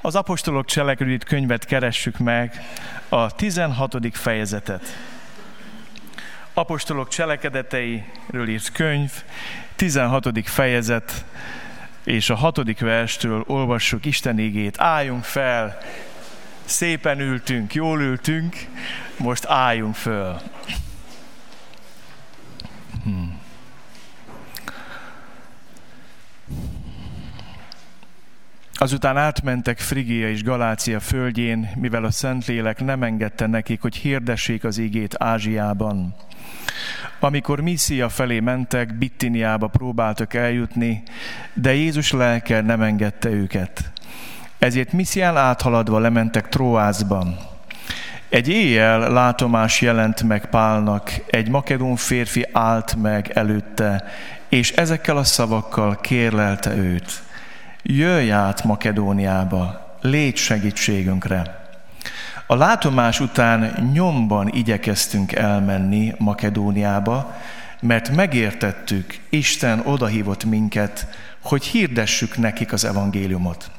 Az apostolok cselekedőit könyvet keressük meg, a 16. fejezetet. Apostolok cselekedeteiről írt könyv, 16. fejezet, és a 6. verstől olvassuk Isten igét. Álljunk fel, szépen ültünk, jól ültünk, most álljunk föl. Hmm. Azután átmentek Frigia és Galácia földjén, mivel a Szentlélek nem engedte nekik, hogy hirdessék az igét Ázsiában. Amikor Missziá felé mentek, Bittiniába próbáltak eljutni, de Jézus lelke nem engedte őket. Ezért Misszián áthaladva lementek Troászban. Egy éjjel látomás jelent meg Pálnak, egy makedón férfi állt meg előtte, és ezekkel a szavakkal kérlelte őt – jöjj át Makedóniába, légy segítségünkre. A látomás után nyomban igyekeztünk elmenni Makedóniába, mert megértettük, Isten odahívott minket, hogy hirdessük nekik az evangéliumot.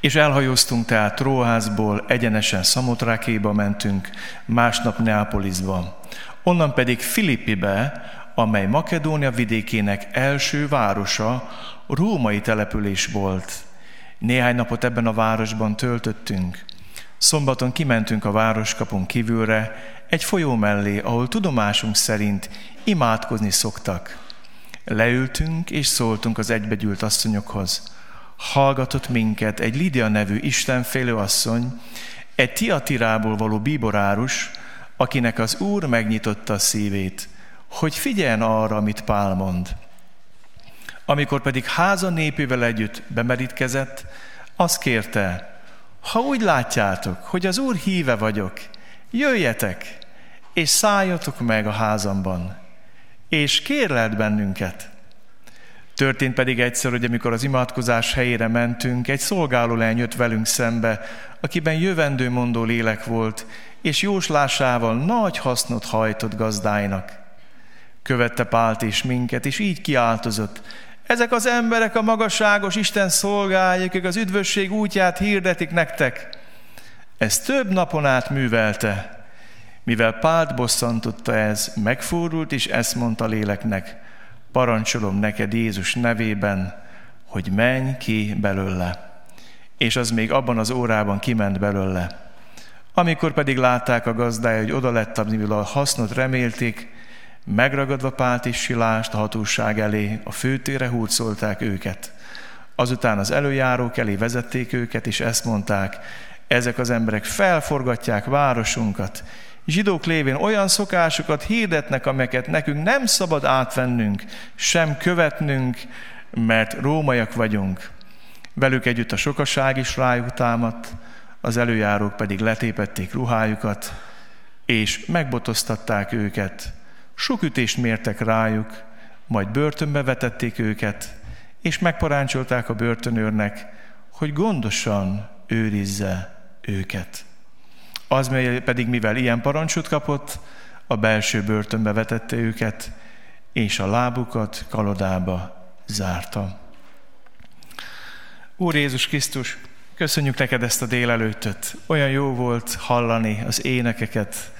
És elhajóztunk tehát Tróházból, egyenesen Szamotrákéba mentünk, másnap Neapolisba. Onnan pedig Filippibe, amely Makedónia vidékének első városa, római település volt. Néhány napot ebben a városban töltöttünk. Szombaton kimentünk a városkapun kívülre, egy folyó mellé, ahol tudomásunk szerint imádkozni szoktak. Leültünk és szóltunk az egybegyűlt asszonyokhoz. Hallgatott minket egy Lidia nevű istenfélő asszony, egy Tiatirából való bíborárus, akinek az Úr megnyitotta a szívét, hogy figyeljen arra, amit Pál mond. Amikor pedig háza népével együtt bemerítkezett, azt kérte, ha úgy látjátok, hogy az Úr híve vagyok, jöjjetek, és szálljatok meg a házamban, és kérlelt bennünket. Történt pedig egyszer, hogy amikor az imádkozás helyére mentünk, egy szolgálólány jött velünk szembe, akiben jövendő mondó lélek volt, és jóslásával nagy hasznot hajtott gazdáinak. Követte Pált és minket, és így kiáltozott, ezek az emberek a magasságos Isten szolgálják, akik az üdvösség útját hirdetik nektek. Ez több napon át művelte. Mivel Pált bosszantotta ez, megfordult, és ezt mondta léleknek, parancsolom neked Jézus nevében, hogy menj ki belőle. És az még abban az órában kiment belőle. Amikor pedig látták a gazdája, hogy oda lett, amivel a hasznot remélték, Megragadva Pált és Silást a hatóság elé, a főtére hurcolták őket. Azután az előjárók elé vezették őket, és ezt mondták, ezek az emberek felforgatják városunkat, zsidók lévén olyan szokásokat hirdetnek, amelyeket nekünk nem szabad átvennünk, sem követnünk, mert rómaiak vagyunk. Velük együtt a sokaság is rájuk támadt, az előjárók pedig letépették ruhájukat, és megbotoztatták őket, sok ütést mértek rájuk, majd börtönbe vetették őket, és megparáncsolták a börtönőrnek, hogy gondosan őrizze őket. Az pedig, mivel ilyen parancsot kapott, a belső börtönbe vetette őket, és a lábukat kalodába zárta. Úr Jézus Krisztus, köszönjük neked ezt a délelőttöt. Olyan jó volt hallani az énekeket,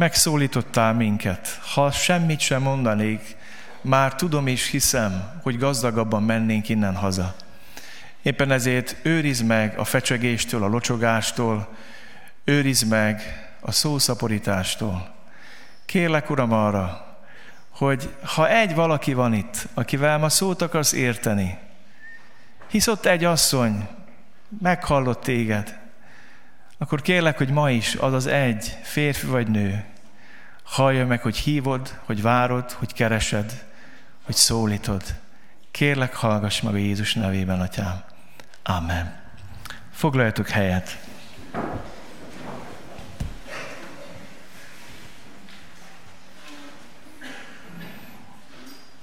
megszólítottál minket. Ha semmit sem mondanék, már tudom és hiszem, hogy gazdagabban mennénk innen haza. Éppen ezért őrizd meg a fecsegéstől, a locsogástól, őrizd meg a szószaporítástól. Kérlek, Uram, arra, hogy ha egy valaki van itt, akivel ma szót akarsz érteni, hisz ott egy asszony meghallott téged, akkor kérlek, hogy ma is az az egy, férfi vagy nő, hallja meg, hogy hívod, hogy várod, hogy keresed, hogy szólítod. Kérlek, hallgass meg Jézus nevében, Atyám. Amen. Foglaljatok helyet.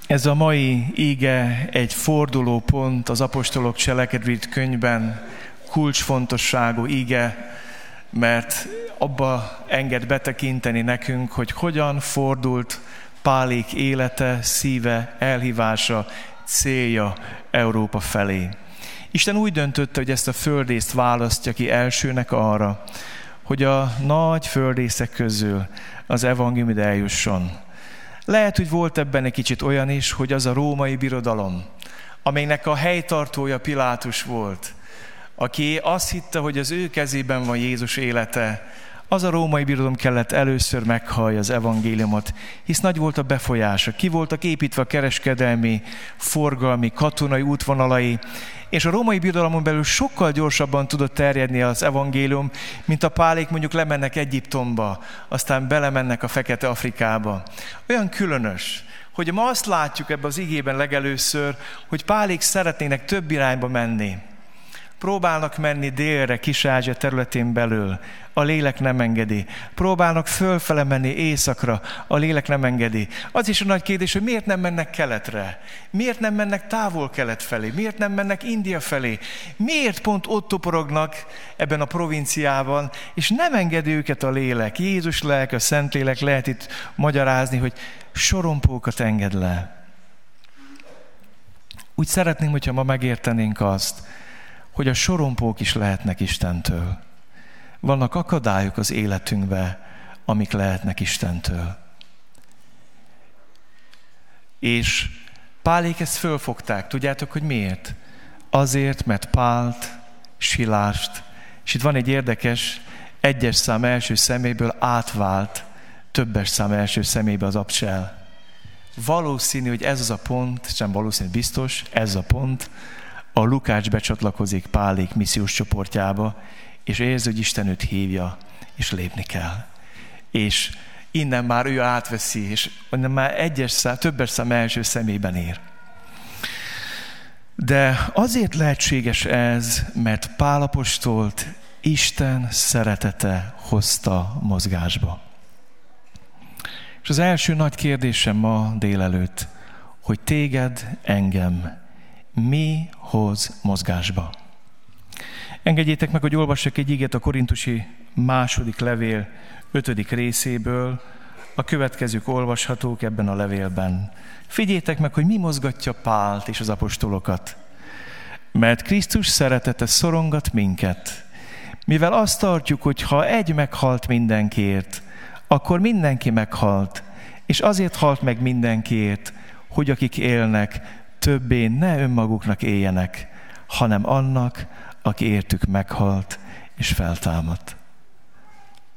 Ez a mai íge egy fordulópont az apostolok cselekedvét könyvben, kulcsfontosságú íge, mert abba enged betekinteni nekünk, hogy hogyan fordult Pálék élete, szíve, elhívása, célja Európa felé. Isten úgy döntötte, hogy ezt a földészt választja ki elsőnek arra, hogy a nagy földészek közül az evangélium eljusson. Lehet, hogy volt ebben egy kicsit olyan is, hogy az a római birodalom, amelynek a helytartója Pilátus volt, aki azt hitte, hogy az ő kezében van Jézus élete, az a római birodalom kellett először meghallja az evangéliumot, hisz nagy volt a befolyása. Ki voltak építve a kereskedelmi, forgalmi, katonai útvonalai, és a római birodalomon belül sokkal gyorsabban tudott terjedni az evangélium, mint a pálék mondjuk lemennek Egyiptomba, aztán belemennek a Fekete Afrikába. Olyan különös, hogy ma azt látjuk ebbe az igében legelőször, hogy pálék szeretnének több irányba menni. Próbálnak menni délre, Kis-Ázsia területén belül, a lélek nem engedi. Próbálnak fölfele menni éjszakra, a lélek nem engedi. Az is a nagy kérdés, hogy miért nem mennek keletre? Miért nem mennek távol-kelet felé? Miért nem mennek India felé? Miért pont ott toporognak ebben a provinciában, és nem engedi őket a lélek? Jézus lelke, a Szentlélek lehet itt magyarázni, hogy sorompókat enged le. Úgy szeretném, hogyha ma megértenénk azt, hogy a sorompók is lehetnek Istentől. Vannak akadályok az életünkbe, amik lehetnek Istentől. És Pálék ezt fölfogták. Tudjátok, hogy miért? Azért, mert Pált, Silást, és itt van egy érdekes, egyes szám első szeméből átvált többes szám első szemébe az absel. Valószínű, hogy ez az a pont, sem valószínű, biztos, ez a pont, a Lukács becsatlakozik Pálék missziós csoportjába, és érzi, hogy Isten őt hívja, és lépni kell. És innen már ő átveszi, és innen már egyes szám, többes szám első szemében ér. De azért lehetséges ez, mert Pálapostolt Isten szeretete hozta mozgásba. És az első nagy kérdésem ma délelőtt, hogy téged, engem mi hoz mozgásba? Engedjétek meg, hogy olvassak egy íget a korintusi második levél ötödik részéből. A következők olvashatók ebben a levélben. Figyétek meg, hogy mi mozgatja Pált és az apostolokat. Mert Krisztus szeretete szorongat minket, mivel azt tartjuk, hogy ha egy meghalt mindenkiért, akkor mindenki meghalt, és azért halt meg mindenkiért, hogy akik élnek, többé ne önmaguknak éljenek, hanem annak, aki értük meghalt és feltámadt.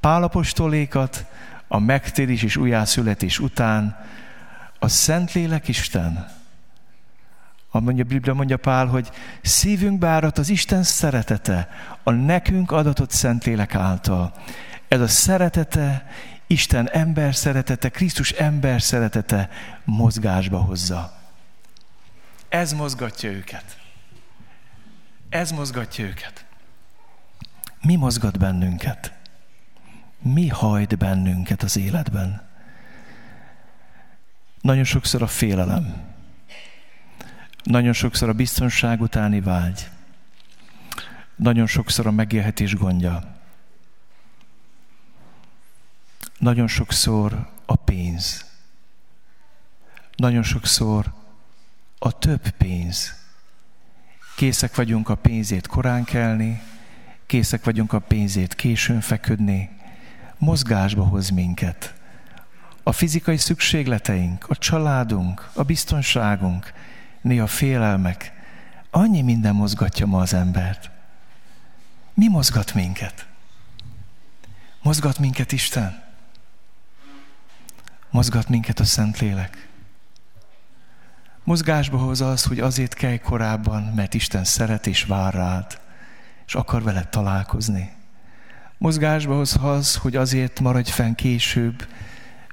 Pálapostolékat a megtérés és újjászületés után a Szentlélek Isten, a mondja, Biblia mondja Pál, hogy szívünk árat az Isten szeretete, a nekünk adatott Szentlélek által. Ez a szeretete, Isten ember szeretete, Krisztus ember szeretete mozgásba hozza. Ez mozgatja őket. Ez mozgatja őket. Mi mozgat bennünket? Mi hajt bennünket az életben? Nagyon sokszor a félelem. Nagyon sokszor a biztonság utáni vágy. Nagyon sokszor a megélhetés gondja. Nagyon sokszor a pénz. Nagyon sokszor a több pénz. Készek vagyunk a pénzét korán kelni, készek vagyunk a pénzét későn feküdni, mozgásba hoz minket. A fizikai szükségleteink, a családunk, a biztonságunk, néha félelmek, annyi minden mozgatja ma az embert. Mi mozgat minket? Mozgat minket Isten? Mozgat minket a Szentlélek? Mozgásba hoz az, hogy azért kell korábban, mert Isten szeret és vár rád, és akar veled találkozni. Mozgásba hoz az, hogy azért maradj fenn később,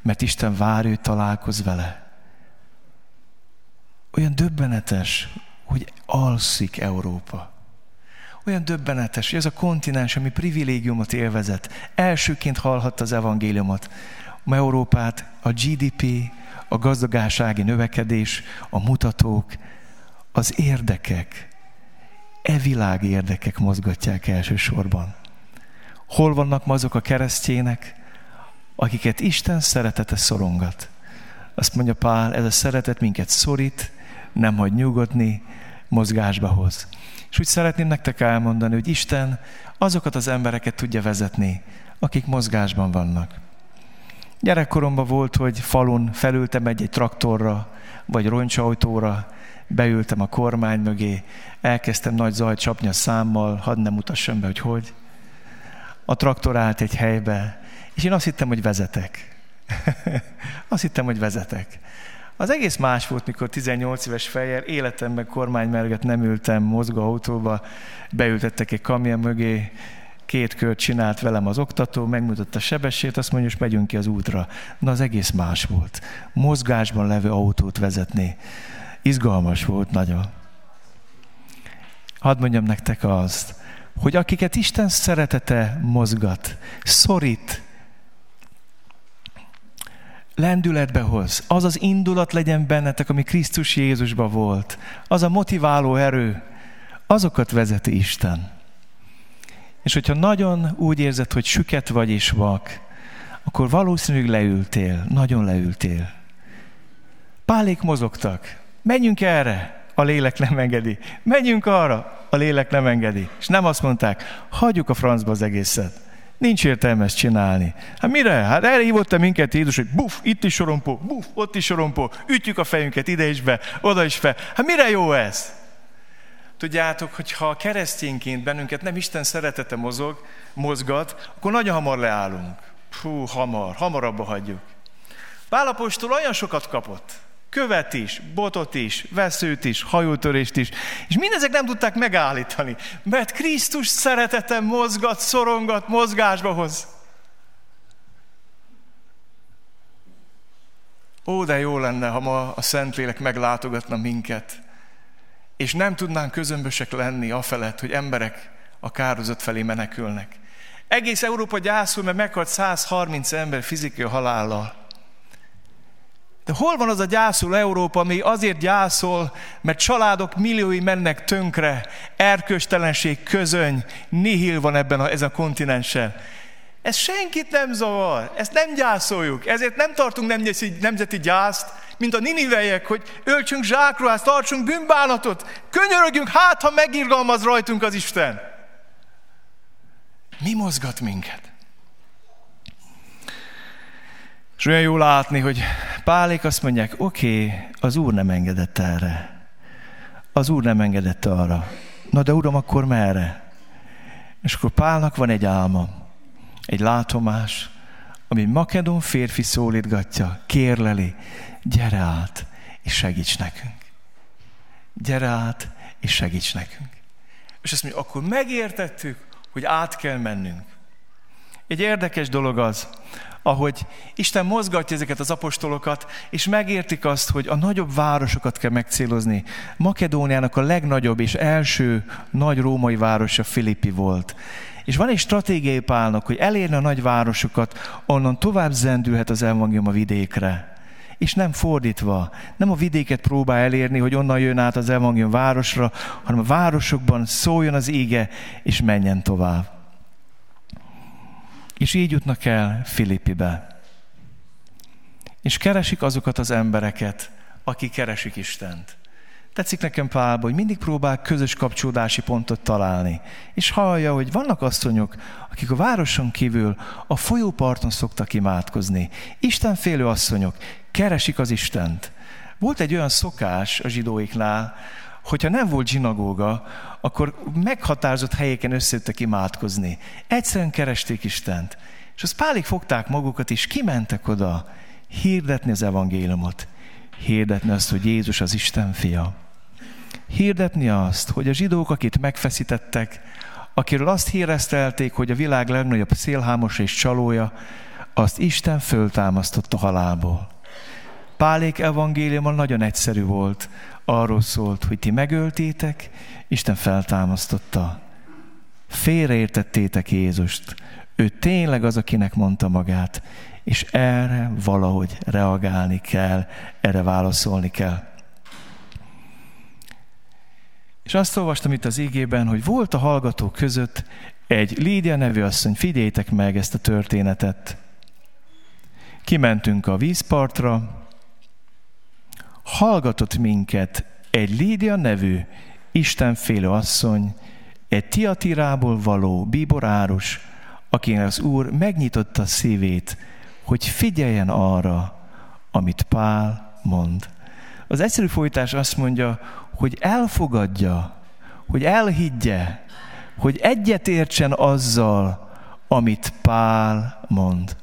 mert Isten vár őt találkoz vele. Olyan döbbenetes, hogy alszik Európa. Olyan döbbenetes, hogy ez a kontinens, ami privilégiumot élvezett, elsőként hallhatta az evangéliumot, ma Európát a GDP, a gazdasági növekedés, a mutatók, az érdekek, e világ érdekek mozgatják elsősorban. Hol vannak ma azok a keresztjének, akiket Isten szeretete szorongat? Azt mondja Pál, ez a szeretet minket szorít, nem hagy nyugodni, mozgásba hoz. És úgy szeretném nektek elmondani, hogy Isten azokat az embereket tudja vezetni, akik mozgásban vannak. Gyerekkoromban volt, hogy falun felültem egy, egy traktorra, vagy roncsautóra, beültem a kormány mögé, elkezdtem nagy zajt csapni a számmal, hadd nem mutassam be, hogy hogy. A traktor állt egy helybe, és én azt hittem, hogy vezetek. azt hittem, hogy vezetek. Az egész más volt, mikor 18 éves fejjel életemben kormánymerget nem ültem mozgó autóba, beültettek egy kamion mögé, két kört csinált velem az oktató, megmutatta a sebessét, azt mondja, hogy megyünk ki az útra. Na az egész más volt. Mozgásban levő autót vezetni. Izgalmas volt nagyon. Hadd mondjam nektek azt, hogy akiket Isten szeretete mozgat, szorít, lendületbe hoz, az az indulat legyen bennetek, ami Krisztus Jézusban volt, az a motiváló erő, azokat vezeti Isten. És hogyha nagyon úgy érzed, hogy süket vagy és vak, akkor valószínűleg leültél, nagyon leültél. Pálék mozogtak. Menjünk erre, a lélek nem engedi. Menjünk arra, a lélek nem engedi. És nem azt mondták, hagyjuk a francba az egészet. Nincs értelme ezt csinálni. Hát mire? Hát erre hívott minket Jézus, hogy buf, itt is sorompó, buf, ott is sorompó, ütjük a fejünket ide is be, oda is fel. Hát mire jó ez? Tudjátok, hogy ha keresztényként bennünket nem Isten szeretete mozog, mozgat, akkor nagyon hamar leállunk. Hú, hamar, hamarabb hagyjuk. Pálapostól olyan sokat kapott. Követ is, botot is, veszőt is, hajótörést is. És mindezek nem tudták megállítani, mert Krisztus szeretete mozgat, szorongat, mozgásba hoz. Ó, de jó lenne, ha ma a Szentlélek meglátogatna minket, és nem tudnánk közömbösek lenni afelett, hogy emberek a kározat felé menekülnek. Egész Európa gyászol, mert meghalt 130 ember fizikai halállal. De hol van az a gyászol Európa, ami azért gyászol, mert családok milliói mennek tönkre, erköstelenség, közöny, nihil van ebben a, ezen a kontinensen. Ez senkit nem zavar, ezt nem gyászoljuk, ezért nem tartunk nemzeti, nemzeti gyászt, mint a ninivejek, hogy öltsünk zsákruhást, tartsunk bűnbánatot, könyörögjünk, hát ha megirgalmaz rajtunk az Isten. Mi mozgat minket? És olyan jó látni, hogy Pálék azt mondják, oké, okay, az Úr nem engedett erre. Az Úr nem engedett arra. Na de Uram, akkor merre? És akkor Pálnak van egy álma, egy látomás, ami makedon férfi szólítgatja, kérleli, gyere át, és segíts nekünk. Gyere át, és segíts nekünk. És azt mondja, akkor megértettük, hogy át kell mennünk. Egy érdekes dolog az, ahogy Isten mozgatja ezeket az apostolokat, és megértik azt, hogy a nagyobb városokat kell megcélozni. Makedóniának a legnagyobb és első nagy római városa Filippi volt. És van egy stratégiai pálnak, hogy elérni a nagy városokat, onnan tovább zendülhet az evangélium a vidékre. És nem fordítva, nem a vidéket próbál elérni, hogy onnan jön át az evangélium városra, hanem a városokban szóljon az ége, és menjen tovább. És így jutnak el Filippibe. És keresik azokat az embereket, akik keresik Istent. Tetszik nekem Pálba, hogy mindig próbál közös kapcsolódási pontot találni. És hallja, hogy vannak asszonyok, akik a városon kívül a folyóparton szoktak imádkozni. Isten félő asszonyok, keresik az Istent. Volt egy olyan szokás a zsidóiknál, hogyha nem volt zsinagóga, akkor meghatározott helyeken összejöttek imádkozni. Egyszerűen keresték Istent. És az pálik fogták magukat, és kimentek oda hirdetni az evangéliumot. Hirdetni azt, hogy Jézus az Isten fia. Hirdetni azt, hogy a zsidók, akit megfeszítettek, akiről azt híreztelték, hogy a világ legnagyobb szélhámos és csalója, azt Isten föltámasztott a halálból. Pálék evangéliuma nagyon egyszerű volt arról szólt, hogy ti megöltétek, Isten feltámasztotta. Félreértettétek Jézust. Ő tényleg az, akinek mondta magát, és erre valahogy reagálni kell, erre válaszolni kell. És azt olvastam itt az ígében, hogy volt a hallgatók között egy Lídia nevű asszony, figyeljétek meg ezt a történetet. Kimentünk a vízpartra, hallgatott minket egy Lídia nevű Istenfélő asszony, egy Tiatirából való bíborárus, akinek az Úr megnyitotta szívét, hogy figyeljen arra, amit Pál mond. Az egyszerű folytás azt mondja, hogy elfogadja, hogy elhiggye, hogy egyetértsen azzal, amit Pál mond.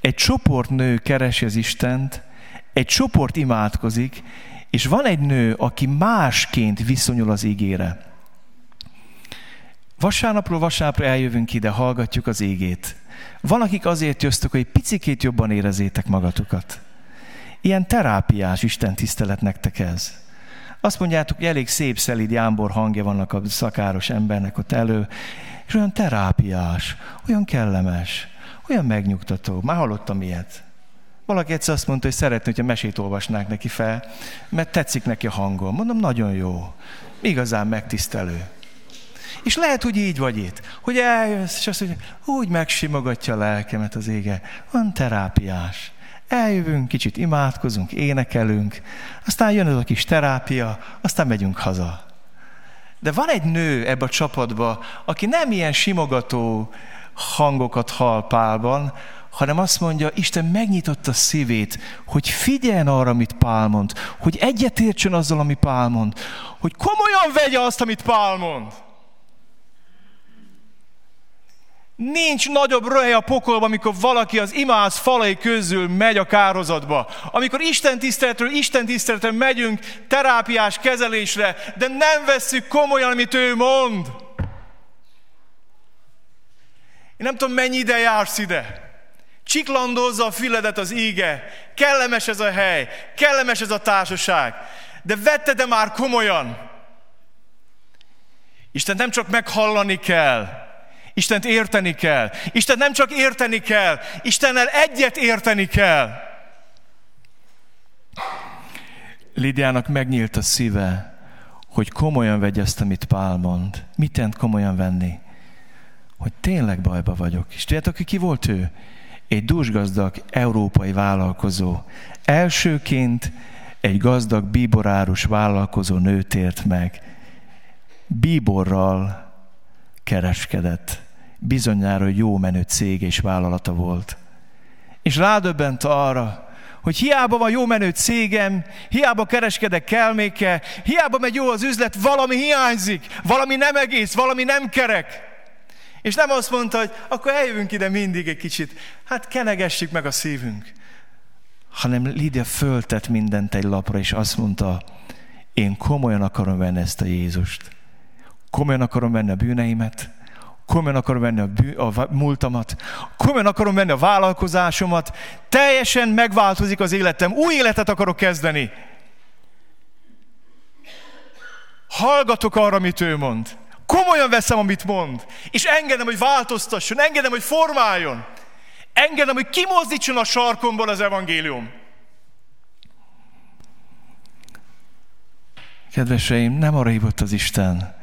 Egy csoport nő keresi az Istent, egy csoport imádkozik, és van egy nő, aki másként viszonyul az ígére. Vasárnapról vasárnapra eljövünk ide, hallgatjuk az égét. Van, akik azért jöztök, hogy picikét jobban érezétek magatokat. Ilyen terápiás Isten tisztelet nektek ez. Azt mondjátok, hogy elég szép, szelíd jámbor hangja vannak a szakáros embernek ott elő, és olyan terápiás, olyan kellemes, olyan megnyugtató. Már hallottam ilyet. Valaki egyszer azt mondta, hogy szeretné, hogyha mesét olvasnák neki fel, mert tetszik neki a hangom. Mondom, nagyon jó. Igazán megtisztelő. És lehet, hogy így vagy itt, hogy eljössz, és azt mondja, úgy megsimogatja a lelkemet az ége. Van terápiás. Eljövünk, kicsit imádkozunk, énekelünk, aztán jön ez a kis terápia, aztán megyünk haza. De van egy nő ebbe a csapatba, aki nem ilyen simogató hangokat hall Pálban, hanem azt mondja, Isten megnyitotta a szívét, hogy figyeljen arra, amit Pál mond, hogy egyetértsön azzal, ami Pál mond, hogy komolyan vegye azt, amit Pál mond. Nincs nagyobb röhely a pokolban, amikor valaki az imáz falai közül megy a kározatba. Amikor Isten tiszteletről Isten tiszteletre megyünk terápiás kezelésre, de nem vesszük komolyan, amit ő mond. Én nem tudom, mennyi ide jársz ide. Csiklandozza a füledet az íge. Kellemes ez a hely, kellemes ez a társaság. De vette de már komolyan. Isten nem csak meghallani kell, Istent érteni kell. Isten nem csak érteni kell, Istennel egyet érteni kell. Lidiának megnyílt a szíve, hogy komolyan vegye ezt, amit Pál mond. Mit jelent komolyan venni? Hogy tényleg bajba vagyok. És tudjátok, ki volt ő? Egy dúsgazdag európai vállalkozó. Elsőként egy gazdag bíborárus vállalkozó nőt ért meg. Bíborral kereskedett. Bizonyára jó menő cég és vállalata volt. És rádöbbent arra, hogy hiába van jó menő cégem, hiába kereskedek kelméke, hiába megy jó az üzlet, valami hiányzik, valami nem egész, valami nem kerek. És nem azt mondta, hogy akkor eljövünk ide mindig egy kicsit, hát kenegessük meg a szívünk. Hanem Lídia föltett mindent egy lapra, és azt mondta, én komolyan akarom venni ezt a Jézust komolyan akarom venni a bűneimet, komolyan akarom venni a, bű, a múltamat, komolyan akarom venni a vállalkozásomat, teljesen megváltozik az életem, új életet akarok kezdeni. Hallgatok arra, amit ő mond. Komolyan veszem, amit mond. És engedem, hogy változtasson, engedem, hogy formáljon. Engedem, hogy kimozdítson a sarkomból az evangélium. Kedveseim, nem arra hívott az Isten,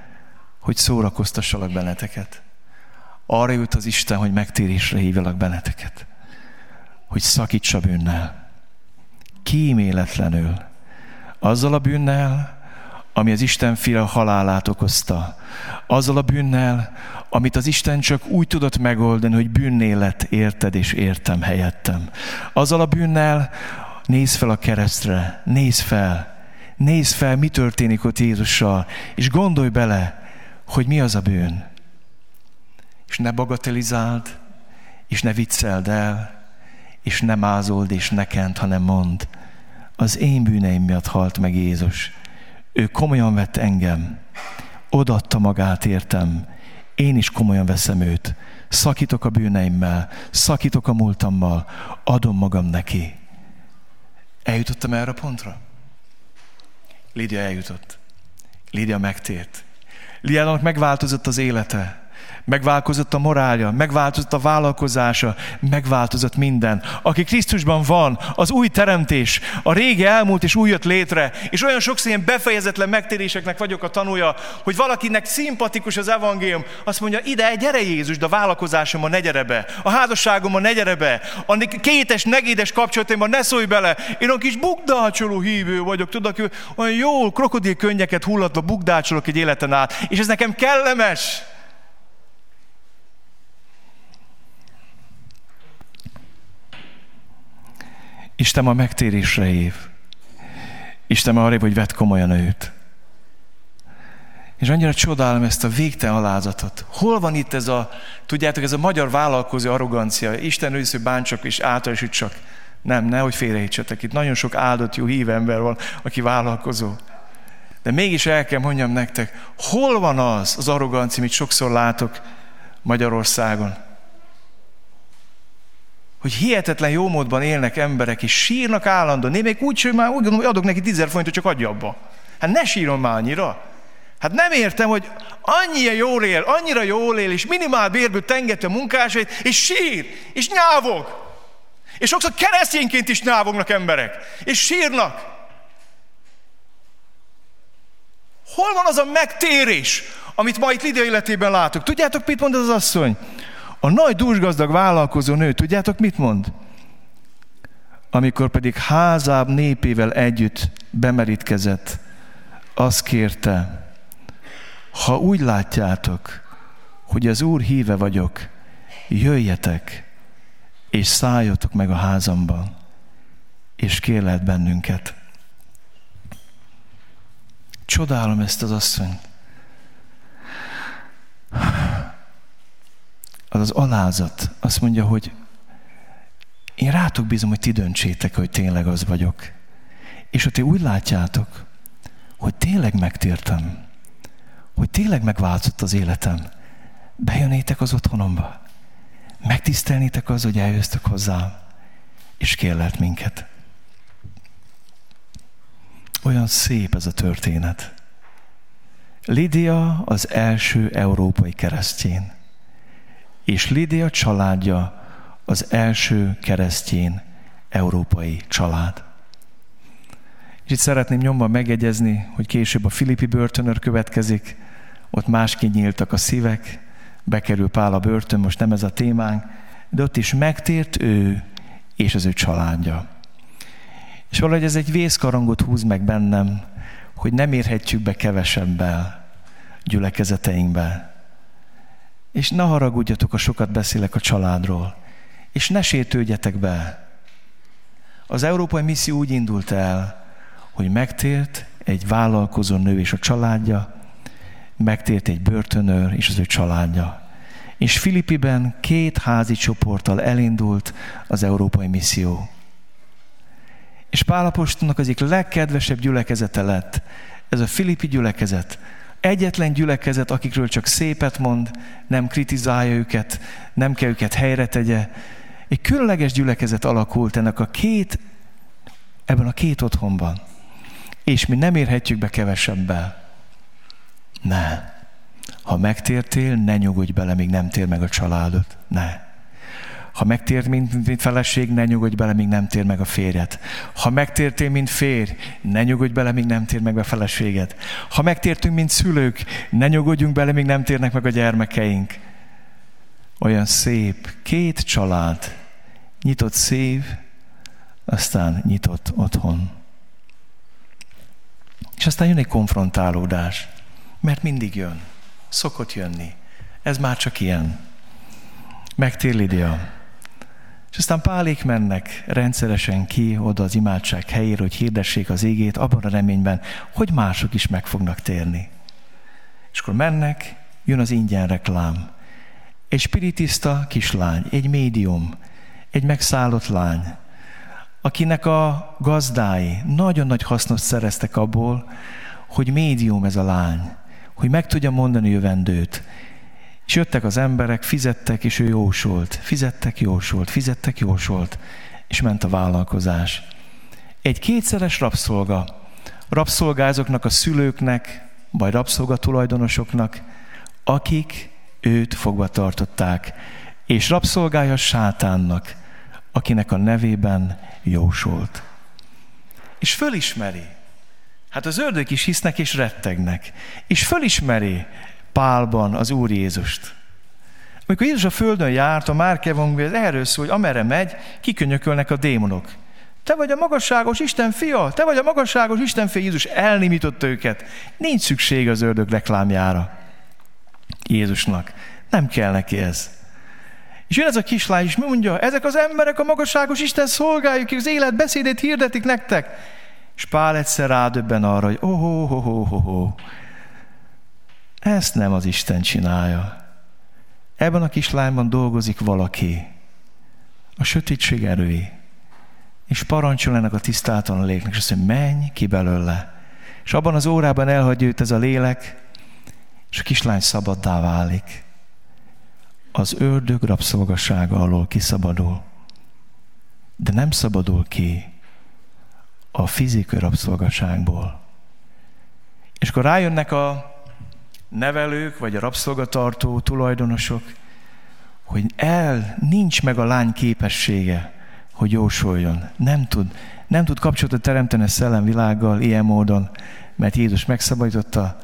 hogy szórakoztassalak benneteket. Arra jut az Isten, hogy megtérésre hívjalak benneteket. Hogy szakítsa bűnnel. Kíméletlenül. Azzal a bűnnel, ami az Isten fia halálát okozta. Azzal a bűnnel, amit az Isten csak úgy tudott megoldani, hogy bűnné lett érted és értem helyettem. Azzal a bűnnel, nézz fel a keresztre, nézz fel, nézz fel, mi történik ott Jézussal, és gondolj bele, hogy mi az a bűn. És ne bagatelizáld, és ne vicceld el, és ne mázold, és ne hanem mond. Az én bűneim miatt halt meg Jézus. Ő komolyan vett engem, odaadta magát értem, én is komolyan veszem őt. Szakítok a bűneimmel, szakítok a múltammal, adom magam neki. Eljutottam erre a pontra? Lídia eljutott. Lídia megtért. Liának megváltozott az élete. Megváltozott a morálja, megváltozott a vállalkozása, megváltozott minden. Aki Krisztusban van, az új teremtés, a régi elmúlt és új jött létre, és olyan sokszor ilyen befejezetlen megtéréseknek vagyok a tanúja, hogy valakinek szimpatikus az evangélium, azt mondja, ide, gyere Jézus, de a vállalkozásomban ne gyere be, a házasságomban ne gyere be, a kétes, negédes kapcsolataimban ne szólj bele, én a kis bukdácsoló hívő vagyok, tudod, olyan jó krokodil könnyeket hullatva bukdácsolok egy életen át, és ez nekem kellemes. Isten a megtérésre év. Isten arra, hogy vett komolyan őt. És annyira csodálom ezt a végtelen alázatot. Hol van itt ez a, tudjátok, ez a magyar vállalkozó arrogancia. Isten ősz, hogy bántsak és csak. Nem, nehogy félrehittsetek. Itt nagyon sok áldott jó hív ember van, aki vállalkozó. De mégis el kell mondjam nektek, hol van az az arrogancia, amit sokszor látok Magyarországon? Hogy hihetetlen jó módban élnek emberek, és sírnak állandóan. Én még úgy, hogy már úgy gondolom, hogy adok neki tízer forintot, csak adja abba. Hát ne sírom már annyira. Hát nem értem, hogy annyira jól él, annyira jól él, és minimál bérből tengeti a munkásait, és sír, és nyávog. És sokszor keresztényként is nyávognak emberek, és sírnak. Hol van az a megtérés, amit ma itt Lidia életében látok? Tudjátok, mit mond az asszony? A nagy dúsgazdag vállalkozó nő, tudjátok mit mond? Amikor pedig házább népével együtt bemerítkezett, azt kérte, ha úgy látjátok, hogy az Úr híve vagyok, jöjjetek, és szálljatok meg a házamban, és kérlelt bennünket. Csodálom ezt az asszonyt az az alázat. Azt mondja, hogy én rátok bízom, hogy ti döntsétek, hogy tényleg az vagyok. És ha ti úgy látjátok, hogy tényleg megtértem, hogy tényleg megváltozott az életem, bejönnétek az otthonomba, megtisztelnétek az, hogy eljöztök hozzám, és kérlelt minket. Olyan szép ez a történet. Lidia az első európai keresztjén és Lídia családja az első keresztjén európai család. És itt szeretném nyomban megegyezni, hogy később a Filippi börtönör következik, ott másként nyíltak a szívek, bekerül Pál a börtön, most nem ez a témánk, de ott is megtért ő és az ő családja. És valahogy ez egy vészkarangot húz meg bennem, hogy nem érhetjük be kevesebbel gyülekezeteinkbe. És ne haragudjatok, ha sokat beszélek a családról. És ne sétődjetek be. Az Európai Misszió úgy indult el, hogy megtért egy vállalkozó nő és a családja, megtért egy börtönőr és az ő családja. És Filippiben két házi csoporttal elindult az Európai Misszió. És Pálapostnak az egyik legkedvesebb gyülekezete lett. Ez a Filippi gyülekezet Egyetlen gyülekezet, akikről csak szépet mond, nem kritizálja őket, nem kell őket helyre tegye. Egy különleges gyülekezet alakult ennek a két, ebben a két otthonban. És mi nem érhetjük be kevesebbel. Ne. Ha megtértél, ne nyugodj bele, míg nem tér meg a családod. Ne. Ha megtért, mint, mint feleség, ne nyugodj bele, míg nem tér meg a férjet. Ha megtértél, mint férj, ne nyugodj bele, míg nem tér meg a feleséged. Ha megtértünk, mint szülők, ne nyugodjunk bele, míg nem térnek meg a gyermekeink. Olyan szép, két család, nyitott szív, aztán nyitott otthon. És aztán jön egy konfrontálódás, mert mindig jön, szokott jönni. Ez már csak ilyen. Megtér Lidia. És aztán pálék mennek rendszeresen ki oda az imádság helyére, hogy hirdessék az égét, abban a reményben, hogy mások is meg fognak térni. És akkor mennek, jön az ingyen reklám. Egy spiritista kislány, egy médium, egy megszállott lány, akinek a gazdái nagyon nagy hasznot szereztek abból, hogy médium ez a lány, hogy meg tudja mondani jövendőt, és jöttek az emberek, fizettek, és ő jósolt. Fizettek, jósolt, fizettek, jósolt. És ment a vállalkozás. Egy kétszeres rabszolga. Rabszolgázoknak, a szülőknek, vagy rabszolga tulajdonosoknak, akik őt fogva tartották, és rabszolgája sátánnak, akinek a nevében jósolt. És fölismeri, hát az ördög is hisznek és rettegnek, és fölismeri Pálban az Úr Jézust. Amikor Jézus a földön járt, a Márk Evangélium erről szól, hogy amerre megy, kikönyökölnek a démonok. Te vagy a magasságos Isten fia, te vagy a magasságos Isten fia, Jézus elnimította őket. Nincs szükség az ördög reklámjára. Jézusnak. Nem kell neki ez. És jön ez a kislány, és mondja, ezek az emberek a magasságos Isten szolgáljuk, akik az élet beszédét hirdetik nektek. És Pál egyszer rádöbben arra, hogy oh, oh, oh, oh, oh, oh. Ezt nem az Isten csinálja. Ebben a kislányban dolgozik valaki, a sötétség erői, és parancsol ennek a tisztátalan léleknek, és azt mondja, menj ki belőle. És abban az órában elhagy őt ez a lélek, és a kislány szabaddá válik. Az ördög rabszolgasága alól kiszabadul. De nem szabadul ki a fizikai rabszolgaságból. És akkor rájönnek a nevelők, vagy a rabszolgatartó tulajdonosok, hogy el nincs meg a lány képessége, hogy jósoljon. Nem tud, nem tud kapcsolatot teremteni a szellemvilággal ilyen módon, mert Jézus megszabadította,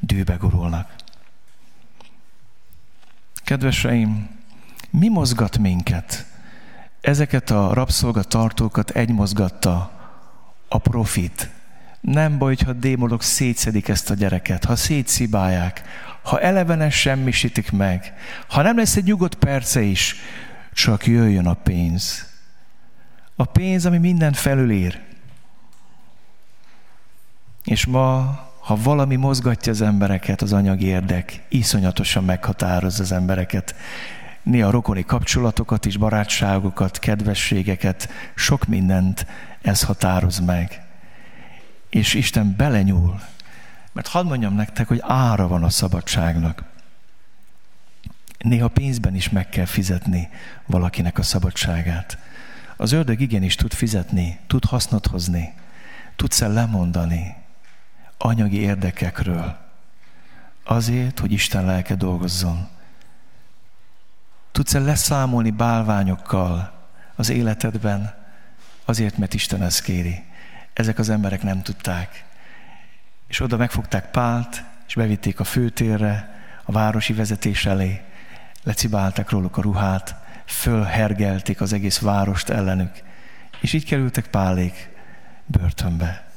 dőbe gurulnak. Kedveseim, mi mozgat minket? Ezeket a rabszolgatartókat egy mozgatta a profit. Nem baj, ha démonok szétszedik ezt a gyereket, ha szétszibálják, ha elevenen semmisítik meg, ha nem lesz egy nyugodt perce is, csak jöjjön a pénz. A pénz, ami mindent felülír. És ma ha valami mozgatja az embereket, az anyagi érdek, iszonyatosan meghatározza az embereket. Néha rokoni kapcsolatokat is, barátságokat, kedvességeket, sok mindent ez határoz meg. És Isten belenyúl. Mert hadd mondjam nektek, hogy ára van a szabadságnak. Néha pénzben is meg kell fizetni valakinek a szabadságát. Az ördög igenis tud fizetni, tud hasznot hozni, tudsz-e lemondani, anyagi érdekekről. Azért, hogy Isten lelke dolgozzon. Tudsz-e leszámolni bálványokkal az életedben, azért, mert Isten ezt kéri. Ezek az emberek nem tudták. És oda megfogták Pált, és bevitték a főtérre, a városi vezetés elé, lecibálták róluk a ruhát, fölhergelték az egész várost ellenük, és így kerültek Pálék börtönbe.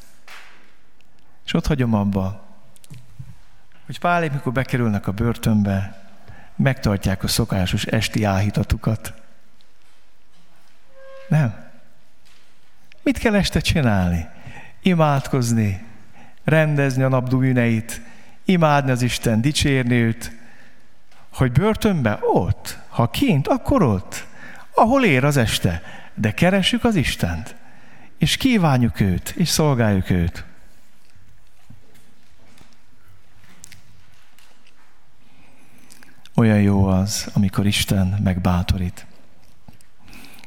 És ott hagyom abba, hogy pálék, mikor bekerülnek a börtönbe, megtartják a szokásos esti áhítatukat. Nem. Mit kell este csinálni? Imádkozni, rendezni a nap bűneit, imádni az Isten, dicsérni őt, hogy börtönbe? Ott. Ha kint, akkor ott. Ahol ér az este. De keressük az Istent. És kívánjuk őt, és szolgáljuk őt. Olyan jó az, amikor Isten megbátorít.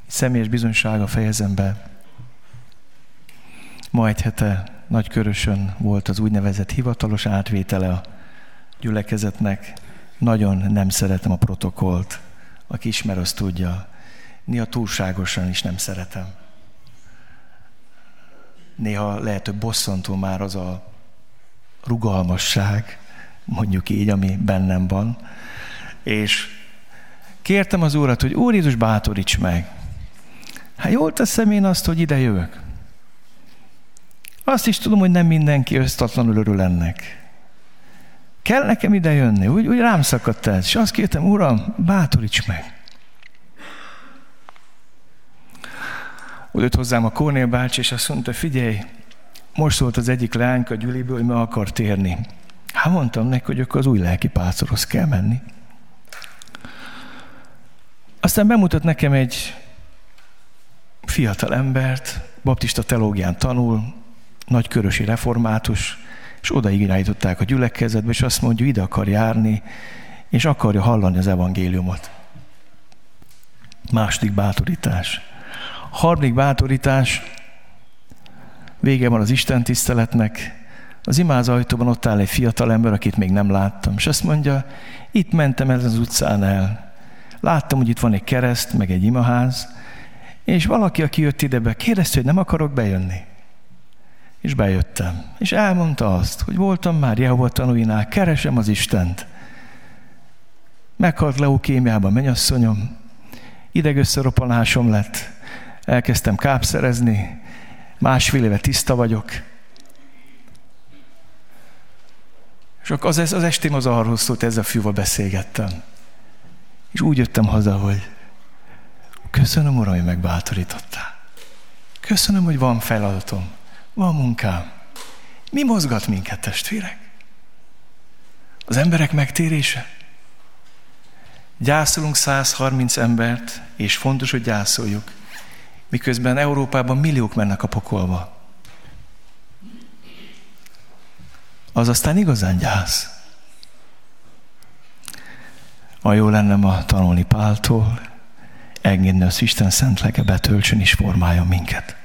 Személyes bizonysága fejezem be. Ma egy hete Nagykörösön volt az úgynevezett hivatalos átvétele a gyülekezetnek. Nagyon nem szeretem a protokolt. Aki ismer, azt tudja. Néha túlságosan is nem szeretem. Néha lehet, hogy bosszantó már az a rugalmasság, mondjuk így, ami bennem van és kértem az Úrat, hogy Úr Jézus bátoríts meg. Hát jól teszem én azt, hogy ide jövök. Azt is tudom, hogy nem mindenki ösztatlanul örül ennek. Kell nekem ide jönni, úgy, úgy rám szakadt ez. És azt kértem, Uram, bátoríts meg. Úgy jött hozzám a Kornél bácsi, és azt mondta, figyelj, most szólt az egyik leányka a gyüliből, hogy meg akar térni. Hát mondtam neki, hogy akkor az új lelki pászorhoz kell menni. Aztán bemutat nekem egy fiatal embert, baptista teológián tanul, nagykörösi református, és oda irányították a gyülekezetbe, és azt mondja, ide akar járni, és akarja hallani az evangéliumot. Második bátorítás. Harmadik bátorítás, vége van az Isten tiszteletnek, Az imáz ajtóban ott áll egy fiatal ember, akit még nem láttam, és azt mondja, itt mentem el az utcán el. Láttam, hogy itt van egy kereszt, meg egy imaház, és valaki, aki jött idebe, kérdezte, hogy nem akarok bejönni. És bejöttem. És elmondta azt, hogy voltam már Jehova tanúinál, keresem az Istent. Meghalt leukémiában mennyasszonyom, idegösszeropanásom lett, elkezdtem kápszerezni, másfél éve tiszta vagyok. És akkor az, az estém az arról szólt, ezzel a beszélgettem. És úgy jöttem haza, hogy köszönöm, Uram, hogy megbátorítottál. Köszönöm, hogy van feladatom, van munkám. Mi mozgat minket, testvérek? Az emberek megtérése? Gyászolunk 130 embert, és fontos, hogy gyászoljuk. Miközben Európában milliók mennek a pokolba. Az aztán igazán gyász. A jó lenne ma tanulni Páltól, engedni az Isten szent lege betöltsön és formáljon minket.